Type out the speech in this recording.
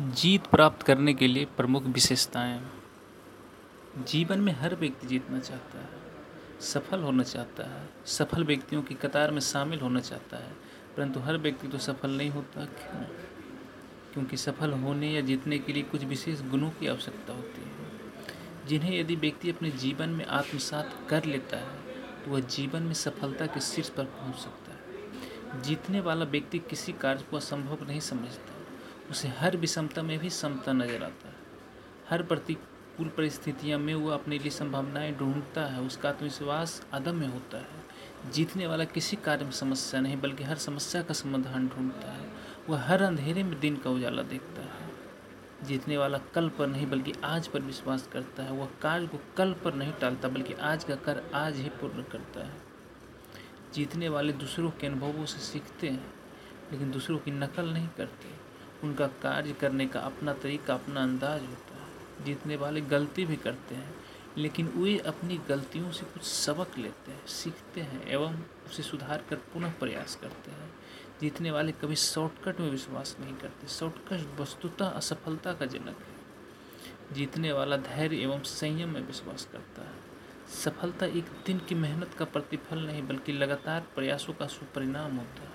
जीत प्राप्त करने के लिए प्रमुख विशेषताएँ। जीवन में हर व्यक्ति जीतना चाहता है, सफल होना चाहता है, सफल व्यक्तियों की कतार में शामिल होना चाहता है, परंतु हर व्यक्ति तो सफल नहीं होता, क्यों? क्योंकि सफल होने या जीतने के लिए कुछ विशेष गुणों की आवश्यकता होती है। जिन्हें यदि व्यक्ति अपने जीवन में आत्मसात कर लेता है तो वह जीवन में सफलता के शीर्ष पर पहुँच सकता है। जीतने वाला व्यक्ति किसी कार्य को असंभव नहीं समझता। उसे हर विषमता में भी समता नज़र आता है। हर प्रतिकूल परिस्थितियों में वो अपने लिए संभावनाएँ ढूंढता है, उसका आत्मविश्वास अदम में होता है। जीतने वाला किसी कार्य में समस्या नहीं, बल्कि हर समस्या का समाधान ढूंढता है। वह हर अंधेरे में दिन का उजाला देखता है। जीतने वाला कल पर नहीं, बल्कि आज पर विश्वास करता है। वह कार्य को कल पर नहीं टालता, बल्कि आज का कर आज ही पूर्ण करता है। जीतने वाले दूसरों के अनुभवों से सीखते हैं, लेकिन दूसरों की नकल नहीं करते। उनका कार्य करने का अपना तरीका, अपना अंदाज होता है। जीतने वाले गलती भी करते हैं, लेकिन वे अपनी गलतियों से कुछ सबक लेते हैं, सीखते हैं एवं उसे सुधार कर पुनः प्रयास करते हैं। जीतने वाले कभी शॉर्टकट में विश्वास नहीं करते। शॉर्टकट वस्तुतः असफलता का जनक है। जीतने वाला धैर्य एवं संयम में विश्वास करता है। सफलता एक दिन की मेहनत का प्रतिफल नहीं, बल्कि लगातार प्रयासों का सुपरिणाम होता है।